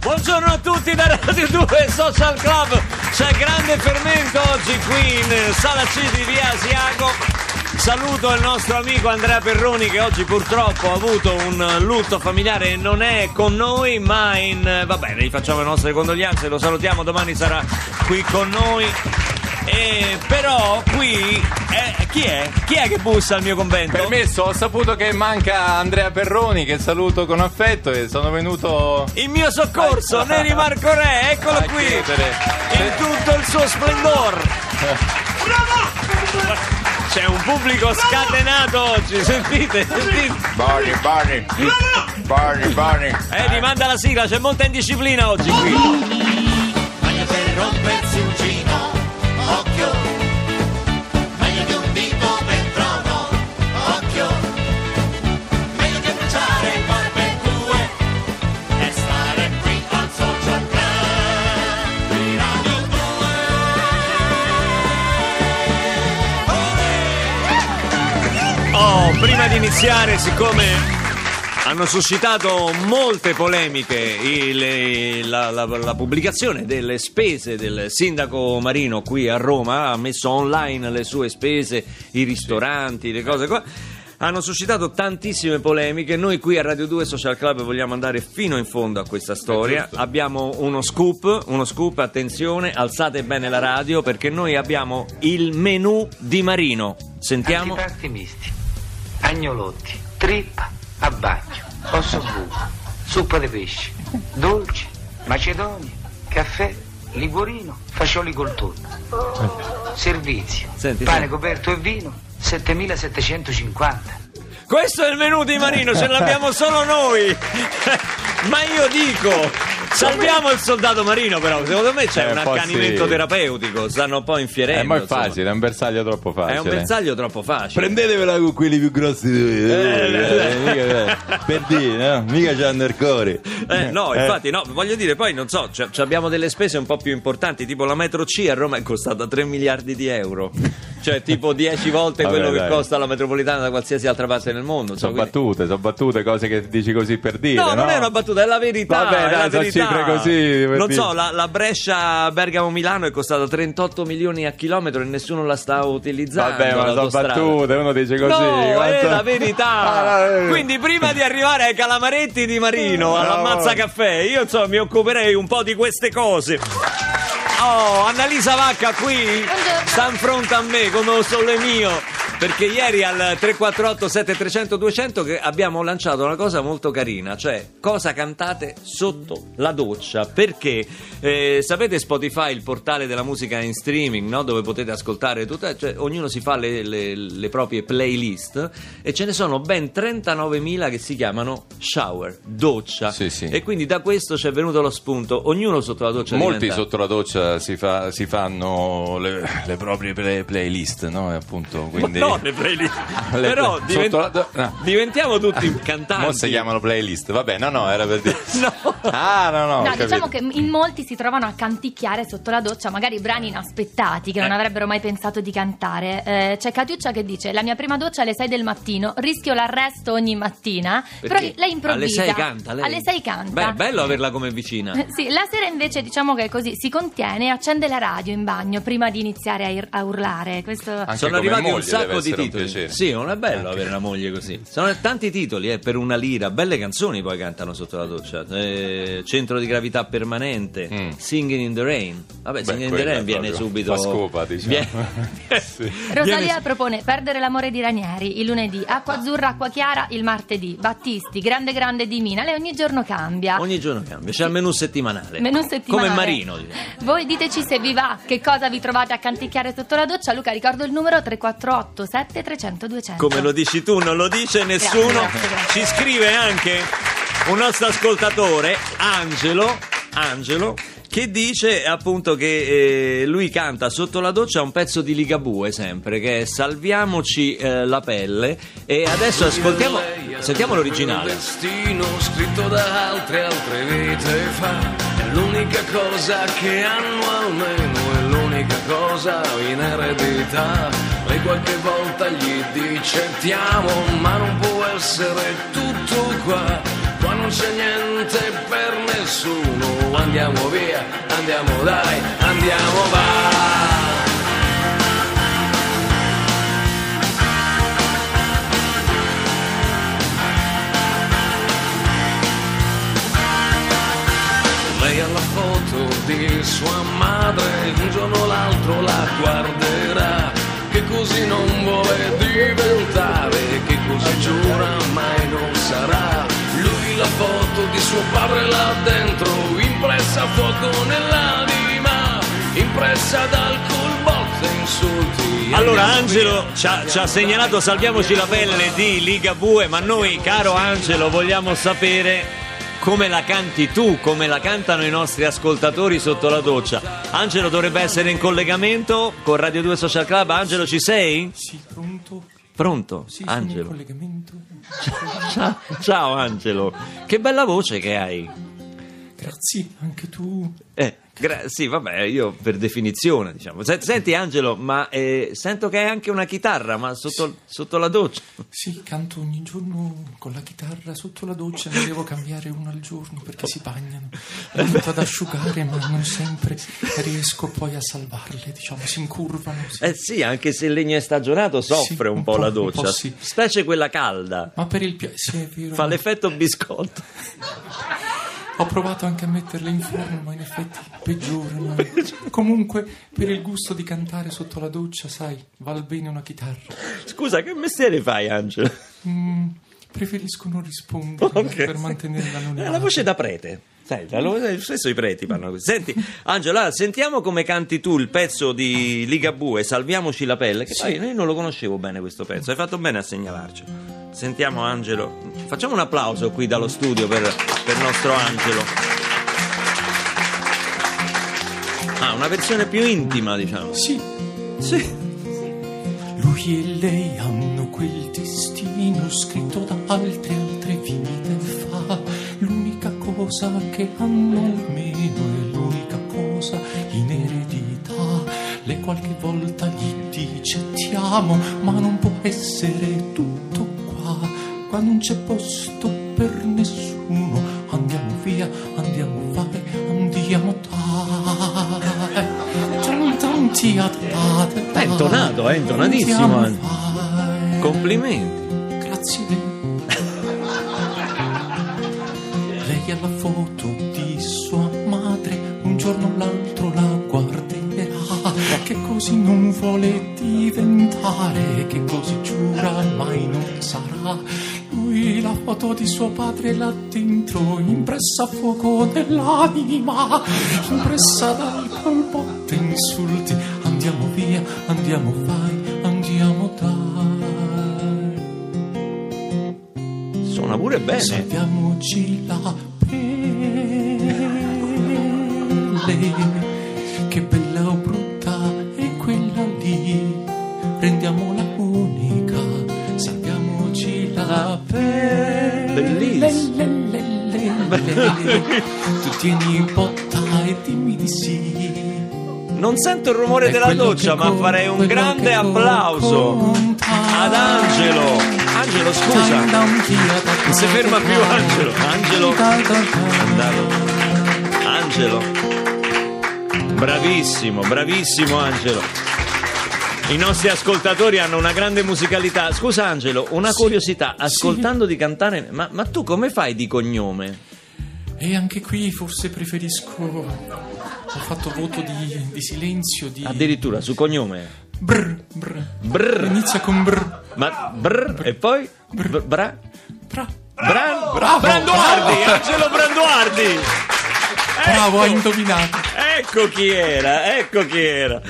Buongiorno a tutti da Radio 2 Social Club. C'è grande fermento oggi qui in Sala C di Via Asiago. Saluto il nostro amico Andrea Perroni che oggi purtroppo ha avuto un lutto familiare e non è con noi, ma in... va bene, gli facciamo le nostre condoglianze, lo salutiamo, domani sarà qui con noi. E però qui eh, chi è? Chi è che bussa al mio convento? Permesso, ho saputo che manca Andrea Perroni, che saluto con affetto e sono venuto. Il mio soccorso, Neri Marco Re, eccolo A qui, chiedere. in tutto il suo splendor. C'è un pubblico scatenato oggi, sentite, sentite. Boni, boni. Boni, boni. Eh, manda la sigla, c'è molta indisciplina oggi qui. Meglio che rompersi un prima di iniziare, siccome hanno suscitato molte polemiche il- la, la- la pubblicazione delle spese del sindaco Marino qui a Roma, ha messo online le sue spese, i ristoranti, le cose qua. Hanno suscitato tantissime polemiche. Noi qui a Radio 2 Social Club vogliamo andare fino in fondo a questa storia. Abbiamo uno scoop, uno scoop, attenzione, alzate bene la radio perché noi abbiamo il menù di Marino. Sentiamo. Antipasti misti, agnolotti, trippa a bagno, osso buco, zuppa di pesce, dolci, macedonia, caffè, liguorino, fagioli col tonno. Servizio, Senti, pane senti. coperto e vino, 7750. Questo è il menù di Marino, ce l'abbiamo solo noi. Ma io dico, salviamo il soldato Marino però, secondo me c'è Eh, un un po' accanimento sì. terapeutico, stanno un po' infierendo. Eh, ma è insomma. facile, è un bersaglio troppo facile. È un bersaglio troppo facile. Prendetevela con quelli più grossi di voi, eh, Eh, eh, mica, per dire, no? Mica c'hanno il cuore. Eh, no, infatti, no, voglio dire, poi non so, abbiamo delle spese un po' più importanti, tipo la metro C a Roma è costata 3 miliardi di euro, cioè tipo 10 volte Vabbè, quello che dai. costa la metropolitana da qualsiasi altra parte nel mondo. Sono quindi- battute, sono battute, cose che dici così per dire. No, No, non è una battuta, è la verità. Vabbè, è dai, la sono verità. cifre così, Non dire. so, la, la Brescia Bergamo-Milano è costata 38 milioni a chilometro e nessuno la sta utilizzando. Vabbè, ma sono battute, uno dice così. No, è quanto- la verità. Ah, no, eh. Quindi prima di arrivare ai calamaretti di Marino, No, all'ammazza caffè, io insomma mi occuperei un po' di queste cose. Oh, Annalisa Vacca qui sta in fronte a me come un sole mio. Perché ieri al 348 7300 200 che abbiamo lanciato una cosa molto carina, cioè cosa cantate sotto la doccia. Perché eh, sapete Spotify, il portale della musica in streaming, no? dove potete ascoltare tutto, cioè, ognuno si fa le, le- le proprie playlist e ce ne sono ben 39.000 che si chiamano shower, doccia. Sì, sì. E quindi da questo ci è venuto lo spunto, ognuno sotto la doccia Molti diventa- sotto la doccia si, fa- si fanno le, le proprie play- playlist, no? E appunto, quindi... No, le playlist. Però divent- la do- no. diventiamo tutti cantanti. Mo si chiamano playlist, vabbè, no, no, era per dire. No. Ah, no, no, No, capito. diciamo che in molti si trovano a canticchiare sotto la doccia, magari brani inaspettati che non Eh. avrebbero mai pensato di cantare. Eh, c'è Catiuccia che dice: La mia prima doccia alle 6 del mattino, rischio l'arresto ogni mattina. Però Perché? lei improvvisa. Alle 6 canta lei? Alle 6 canta. Beh, bello averla come vicina. Sì, la sera invece diciamo che così si contiene e accende la radio in bagno prima di iniziare a, ir- a urlare. Questo... Anche Sono arrivati un deve sacco di un titoli. Sì, non è bello avere una moglie così. Sono tanti titoli eh, per una lira, belle canzoni poi cantano sotto la doccia. Eh, centro di gravità permanente, Mm. Singing in the Rain. Vabbè, Singing in the Rain viene subito. scopa, diciamo. Viene- Sì. Rosalia viene- propone Perdere l'amore di Ranieri il lunedì, Acqua azzurra, acqua chiara il martedì, Battisti, Grande Grande di Mina. Lei ogni giorno cambia. Ogni giorno cambia, c'è il menù settimanale. Menù settimanale. Come Marino. diciamo. Voi diteci se vi va, che cosa vi trovate a canticchiare sotto la doccia. Luca, ricordo il numero 348 7300 200. Come lo dici tu, non lo dice nessuno. grazie, grazie. Ci scrive anche un nostro ascoltatore, Angelo, Angelo che dice appunto che eh, lui canta sotto la doccia un pezzo di Ligabue sempre, che è Salviamoci eh, la pelle. E adesso ascoltiamo, sentiamo l'originale. destino scritto da altre altre vite fa è l'unica cosa che hanno almeno l'unica cosa in eredità lei qualche volta gli dice ti amo ma non può essere tutto qua qua non c'è niente per nessuno. Andiamo via, andiamo dai, andiamo va. Di sua madre, un giorno o l'altro la guarderà, che così non vuole diventare, che così giura mai non sarà. Lui la foto di suo padre là dentro, impressa a fuoco nell'anima, impressa dal colbotte insulti. Allora Angelo ci ha, ci ha segnalato Salviamoci la pelle di Liga Bue, ma noi, caro Angelo, vogliamo sapere come la canti tu, come la cantano i nostri ascoltatori sotto la doccia. Angelo dovrebbe essere in collegamento con Radio 2 Social Club. Angelo, ci sei? Sì, pronto? Pronto? Sì, sono in Angelo. collegamento. Ciao, ciao Angelo. Che bella voce che hai. Grazie, anche tu. Eh, gra- sì, vabbè, io per definizione, diciamo. Se- Senti Angelo, ma eh, sento che hai anche una chitarra, ma sotto, sotto la doccia. Sì, canto ogni giorno con la chitarra sotto la doccia, ne devo cambiare una al giorno perché si bagnano. Le metto ad asciugare, ma non sempre riesco poi a salvarle, diciamo, si incurvano. sì. Eh sì, anche se il legno è stagionato soffre Sì, un un po' po', la un po' doccia, sì. specie quella calda. Ma per il piacere, sì. Fa l'effetto biscotto. Ho provato anche a metterle in forno, ma in effetti peggiorano. Comunque, per il gusto di cantare sotto la doccia, sai, val bene una chitarra. Scusa, che mestiere fai, Angelo? Mm, preferisco non rispondere Ok. per mantenere È l'anonimato. la voce da prete. Sai, lo- spesso i preti parlano così. Senti, Angelo, allora, sentiamo come canti tu il pezzo di Ligabue, Salviamoci la pelle, che poi io non lo conoscevo bene questo pezzo, hai fatto bene a segnalarci. Sentiamo Angelo, facciamo un applauso qui dallo studio per, per il nostro Angelo. Ah, una versione più intima, diciamo. Sì, Sì. lui e lei hanno quel destino scritto da altre altre vite fa. L'unica cosa che hanno almeno è l'unica cosa in eredità. Lei qualche volta gli dice ti amo, ma non può essere tutto qua. Non c'è posto per nessuno. Andiamo via, andiamo vai, andiamo dai. Tan, tan, tia, ta, ta, ta. È intonato, è intonatissimo. Complimenti. Grazie. Lei ha la foto di sua madre, un giorno o l'altro la guarderà, che così non vuole diventare, che così giura mai non sarà. Lui la foto di suo padre là dentro, impressa a fuoco nell'anima, impressa dal colpotte insulti. Andiamo via, andiamo vai, andiamo dai. Suona pure bene. Salviamoci la pelle, Tu tieni botta e dimmi di sì. Non sento il rumore È della doccia, ma farei un grande applauso ad Angelo. Angelo, scusa. Non si ferma più Angelo. Angelo. Andato. Angelo. Bravissimo, bravissimo Angelo. I nostri ascoltatori hanno una grande musicalità. Scusa Angelo, una curiosità, ascoltando di cantare, ma, ma tu come fai di cognome? E anche qui forse preferisco. Ho fatto voto di, di silenzio, di. Addirittura su cognome? Brr, brr. Brr. Inizia con brr. Ma brr, e poi? Br- bra? Bra. Bran- Bravo, Branduardi, bravo. Angelo Branduardi. Bravo, hai Ecco. indovinato. Ecco chi era, ecco chi era.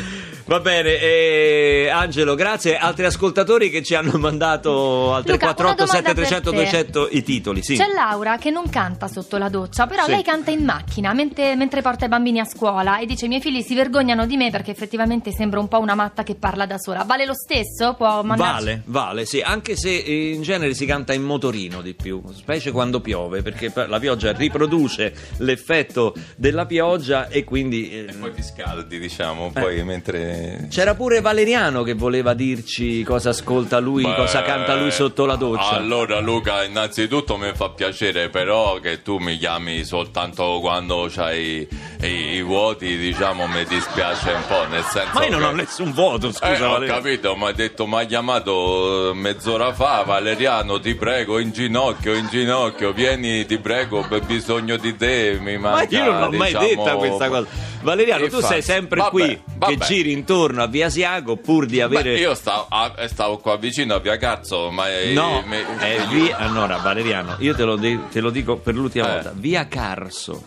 Va bene, eh, Angelo, grazie. Altri ascoltatori che ci hanno mandato al Luca, 348 una domanda 7300 per te. 200 i titoli, sì. C'è Laura che non canta sotto la doccia, però Sì. lei canta in macchina mentre, mentre porta i bambini a scuola e dice: I miei figli si vergognano di me perché effettivamente sembra un po' una matta che parla da sola. Vale lo stesso? Può mandarci. Vale, vale, sì, anche se eh, in genere si canta in motorino di più, specie quando piove, perché per- la pioggia riproduce l'effetto della pioggia e quindi... eh, Poi ti scaldi, diciamo, poi mentre C'era pure Valeriano che voleva dirci cosa ascolta lui, Beh, cosa canta lui sotto la doccia. Allora Luca, innanzitutto mi fa piacere però che tu mi chiami soltanto quando c'hai i, i vuoti, diciamo mi dispiace un po', nel senso Ma io non che- ho nessun voto, scusa Eh, ho Valeriano. capito, ma ha detto, mi ha chiamato eh, mezz'ora fa, Valeriano, ti prego, in ginocchio, in ginocchio, vieni, ti prego, per bisogno di te, mi Ma manca, io non l'ho mai diciamo, detta questa cosa. Valeriano, tu Infatti, sei sempre vabbè, qui che vabbè. giri intorno a Via Siago pur di avere. Beh, io stavo, ah, stavo qua vicino a Via Cazzo, ma... eh, No, me- è via. Allora, Valeriano, io te lo, de- te lo dico per l'ultima Eh. volta: via Carso.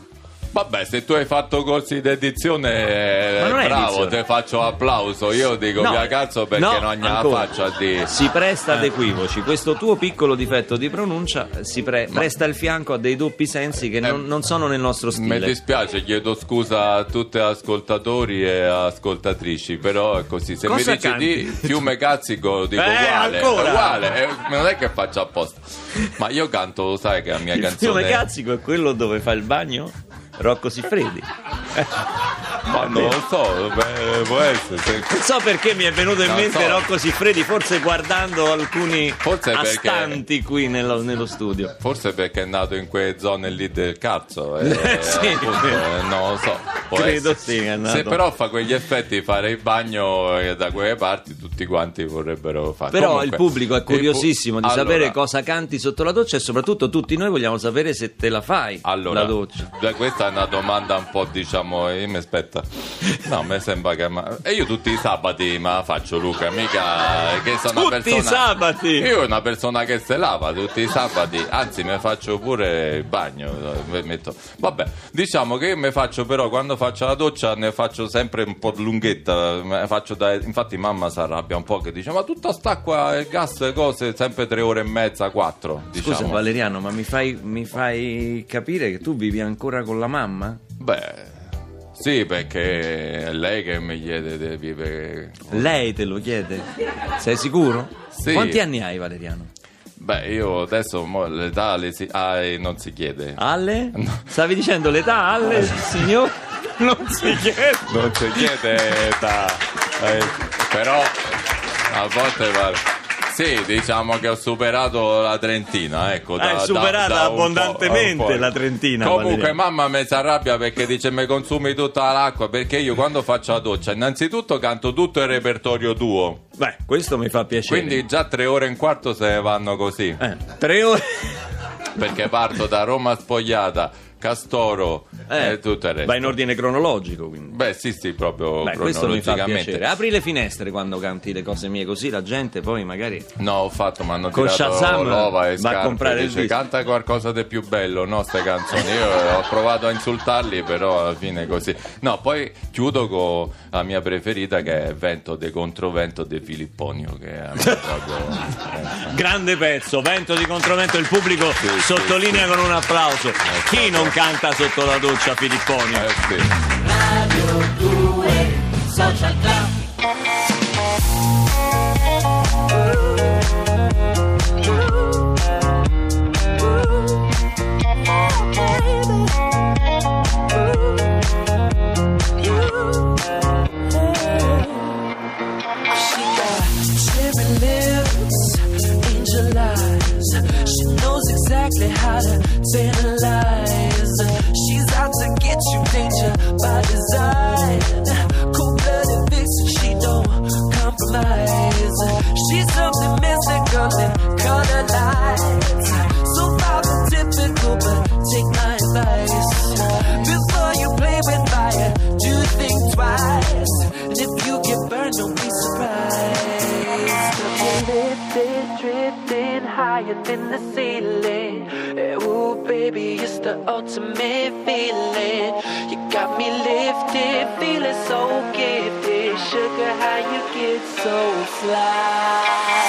Vabbè, se tu hai fatto corsi di edizione, Ma non è bravo, edizione. ti faccio applauso. Io dico No, Via Cazzo perché no, non gliela ancora. faccio a dire. Si presta ad Eh. equivoci. Questo tuo piccolo difetto di pronuncia si pre- presta il fianco a dei doppi sensi che non, non sono nel nostro Mi stile. dispiace, chiedo scusa a tutti ascoltatori e ascoltatrici, però è così. Se Cosa mi dici canti? di fiume cazzico, dico Eh, uguale, ancora? è uguale, eh, non è che faccio apposta. Ma io canto, lo sai che la mia Il canzone fiume Cazzico è quello dove fa il bagno Rocco Siffredi. Ma non lo so, beh, può essere. se- Non so perché mi è venuto in Non mente so. Rocco Siffredi, forse guardando alcuni Forse perché- astanti qui nello, nello studio. Forse perché è nato in quelle zone lì del cazzo, eh, Sì. appunto, eh, non lo so. Credo sì, è nato. Se però fa quegli effetti fare il bagno eh, da quelle parti, tutti quanti vorrebbero fare. Però Comunque, il pubblico è il pu- curiosissimo di Allora, sapere cosa canti sotto la doccia e soprattutto tutti noi vogliamo sapere se te la fai Allora, la doccia. questa è una domanda un po' diciamo, eh, mi aspetta. No, mi sembra che ma- e io tutti i sabati me la faccio Luca, mica che sono una Tutti i persona sabati? Io sono una persona che se lava tutti i sabati, anzi mi faccio pure il bagno, eh, metto- Vabbè, diciamo che io mi faccio però quando faccio la doccia ne faccio sempre un po' lunghetta, faccio da- infatti mamma si arrabbia un po' che dice "Ma tutta st'acqua e gas cose sempre tre ore e mezza, quattro", diciamo. Scusa Valeriano, ma mi fai, mi fai capire che tu vivi ancora con la mamma? Beh, sì, perché è lei che mi chiede di vivere. Lei te lo chiede? Sei sicuro? Sì. Quanti anni hai Valeriano? Beh, io adesso mo, l'età le si- ah, eh, non si chiede. Alle? Stavi dicendo l'età alle, signor? Non si chiede. Non si chiede età. Eh, però a volte va. Sì, diciamo che ho superato la trentina, ecco. da- Hai da- superata da po', abbondantemente la trentina, Comunque, Valeriano. mamma mi si arrabbia perché dice mi consumi tutta l'acqua. Perché io quando faccio la doccia, innanzitutto canto tutto il repertorio tuo. Beh, questo mi fa piacere. Quindi già tre ore e un quarto se ne vanno così. Eh, tre ore. Perché parto da Roma spogliata, Castoro Eh, e tutto il resto. Va in ordine cronologico, quindi. Beh, sì, sì, proprio Beh, questo mi fa piacere. Apri le finestre quando canti le cose mie, così la gente poi magari. No, ho fatto, mi hanno Con tirato Shazam l'ova e va a comprare il dice, disco. canta qualcosa di più bello, no, ste canzoni. Io ho provato a insultarli, però alla fine così. No, poi chiudo con la mia preferita che è Vento de Controvento de Filipponio, che è proprio... eh, Grande pezzo, vento di controvento, il pubblico Sì, sì, sottolinea con un applauso. Chi non canta sotto la doccia Filipponi? eh, sì. Radio 2 Social Club higher than the ceiling. Eh, Ooh, baby, it's the ultimate feeling. You got me lifted, feeling so gifted. Sugar, how you get so fly?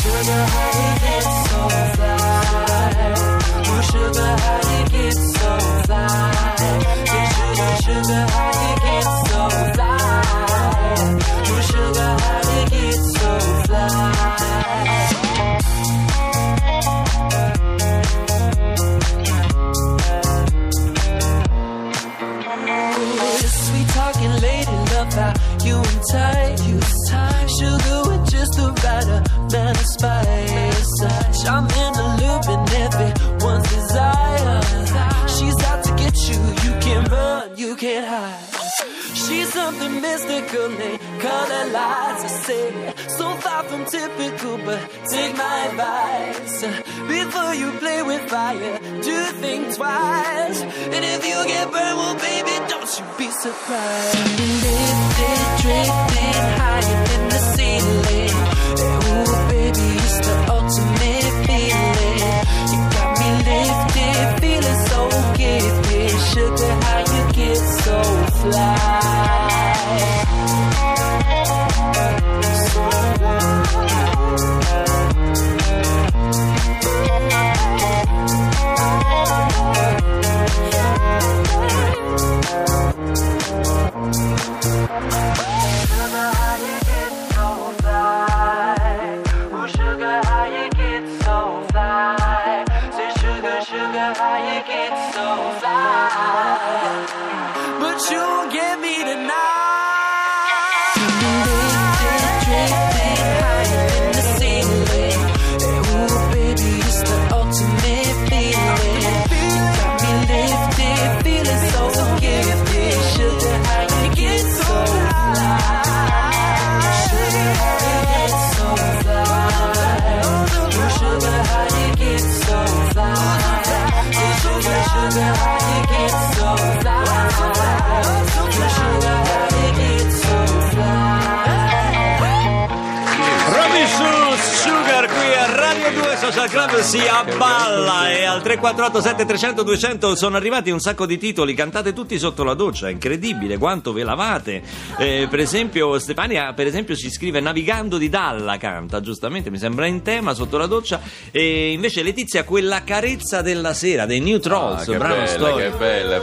Sugar, how you get so fly? Ooh, sugar, how you get so fly? Sugar, sugar, how mystical. Color lights, I say. So far from typical, but take my advice. Before you play with fire, do think twice. And if you get burned, well, baby, don't you be surprised. Lifted, drifting higher than the ceiling. You Social Club si abballa e al 348 7300 200 sono arrivati un sacco di titoli, cantate tutti sotto la doccia, incredibile quanto ve lavate. Eh, per esempio Stefania per esempio si scrive Navigando di Dalla canta, giustamente mi sembra in tema sotto la doccia e invece Letizia quella carezza della sera dei New Trolls, Ah, bella, storia. che bella.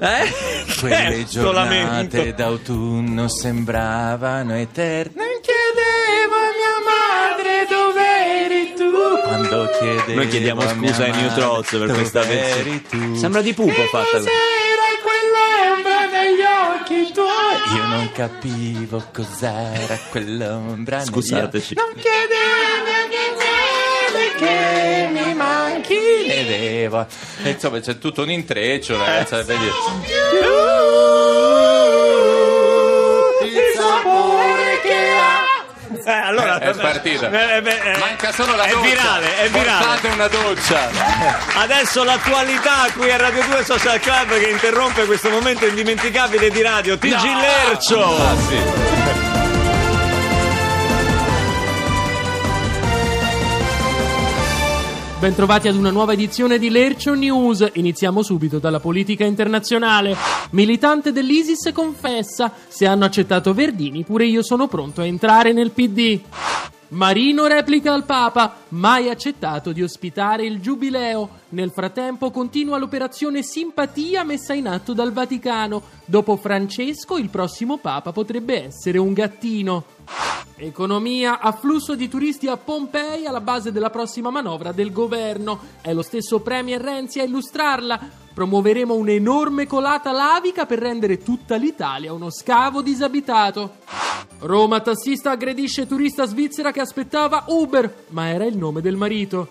Eh? Quelle lamento. giornate d'autunno sembravano eterne. Non chiedevo Noi chiediamo scusa ai New Trolls per questa versione. Sembra di pupo fatta così. Era quell'ombra negli occhi tuoi. Io non capivo cos'era quell'ombra. negli Scusateci. occhi. Non chiedevo che mi manchi. Chiedevo. E Insomma, c'è tutto un intreccio, ragazzi. vedi? Eh, allora, È partita. eh, beh, eh, Manca solo la è doccia. virale, è virale. Portate una doccia. Adesso l'attualità qui a Radio 2 Social Club che interrompe questo momento indimenticabile di radio. TG Lercio. Ah, sì. Bentrovati ad una nuova edizione di Lercio News. Iniziamo subito dalla politica internazionale. Militante dell'ISIS confessa: se hanno accettato Verdini, pure io sono pronto a entrare nel PD. Marino replica al Papa, mai accettato di ospitare il Giubileo. Nel frattempo continua l'operazione Simpatia messa in atto dal Vaticano. Dopo Francesco, il prossimo Papa potrebbe essere un gattino. Economia, afflusso di turisti a Pompei alla base della prossima manovra del governo. È lo stesso Premier Renzi a illustrarla. Promuoveremo un'enorme colata lavica per rendere tutta l'Italia uno scavo disabitato. Roma tassista aggredisce turista svizzera che aspettava Uber, ma era il nome del marito.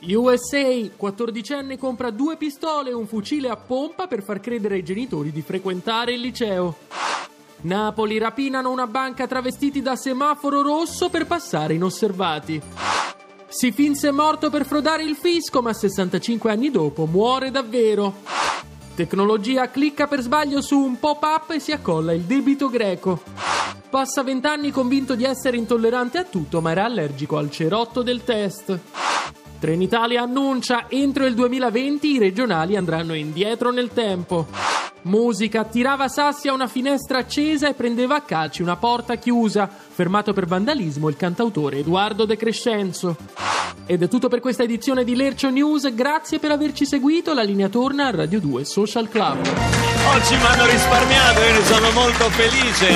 USA, 14enne compra due pistole e un fucile a pompa per far credere ai genitori di frequentare il liceo. Napoli rapinano una banca travestiti da semaforo rosso per passare inosservati. Si finse morto per frodare il fisco, ma 65 anni dopo muore davvero. Tecnologia clicca per sbaglio su un pop-up e si accolla il debito greco. Passa vent'anni convinto di essere intollerante a tutto, ma era allergico al cerotto del test. Trenitalia annuncia entro il 2020 i regionali andranno indietro nel tempo. Musica tirava sassi a una finestra accesa e prendeva a calci una porta chiusa. Fermato per vandalismo il cantautore Edoardo De Crescenzo. Ed è tutto per questa edizione di Lercio News. Grazie per averci seguito. La linea torna a Radio 2 Social Club. Oggi mi hanno risparmiato, io ne sono molto felice.